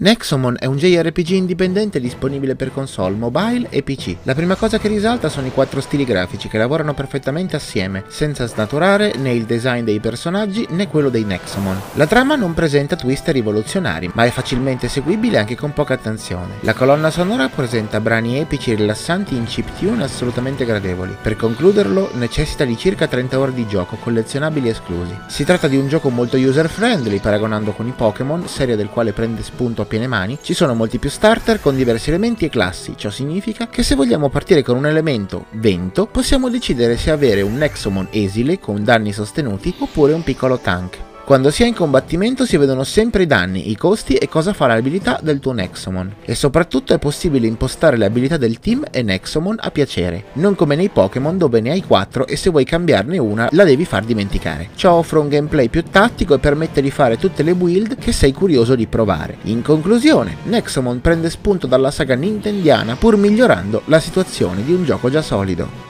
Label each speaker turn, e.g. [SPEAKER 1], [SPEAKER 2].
[SPEAKER 1] Nexomon è un JRPG indipendente disponibile per console, mobile e PC. La prima cosa che risalta sono i quattro stili grafici che lavorano perfettamente assieme, senza snaturare né il design dei personaggi né quello dei Nexomon. La trama non presenta twist rivoluzionari, ma è facilmente seguibile anche con poca attenzione. La colonna sonora presenta brani epici e rilassanti in chiptune assolutamente gradevoli. Per concluderlo, necessita di circa 30 ore di gioco collezionabili esclusi. Si tratta di un gioco molto user friendly, paragonando con i Pokémon, serie del quale prende spunto piene mani, ci sono molti più starter con diversi elementi e classi, ciò significa che se vogliamo partire con un elemento vento, possiamo decidere se avere un Nexomon esile con danni sostenuti oppure un piccolo tank. Quando si è in combattimento si vedono sempre i danni, i costi e cosa fa l'abilità del tuo Nexomon. E soprattutto è possibile impostare le abilità del team e Nexomon a piacere, non come nei Pokémon dove ne hai 4 e se vuoi cambiarne una la devi far dimenticare. Ciò offre un gameplay più tattico e permette di fare tutte le build che sei curioso di provare. In conclusione, Nexomon prende spunto dalla saga nintendiana pur migliorando la situazione di un gioco già solido.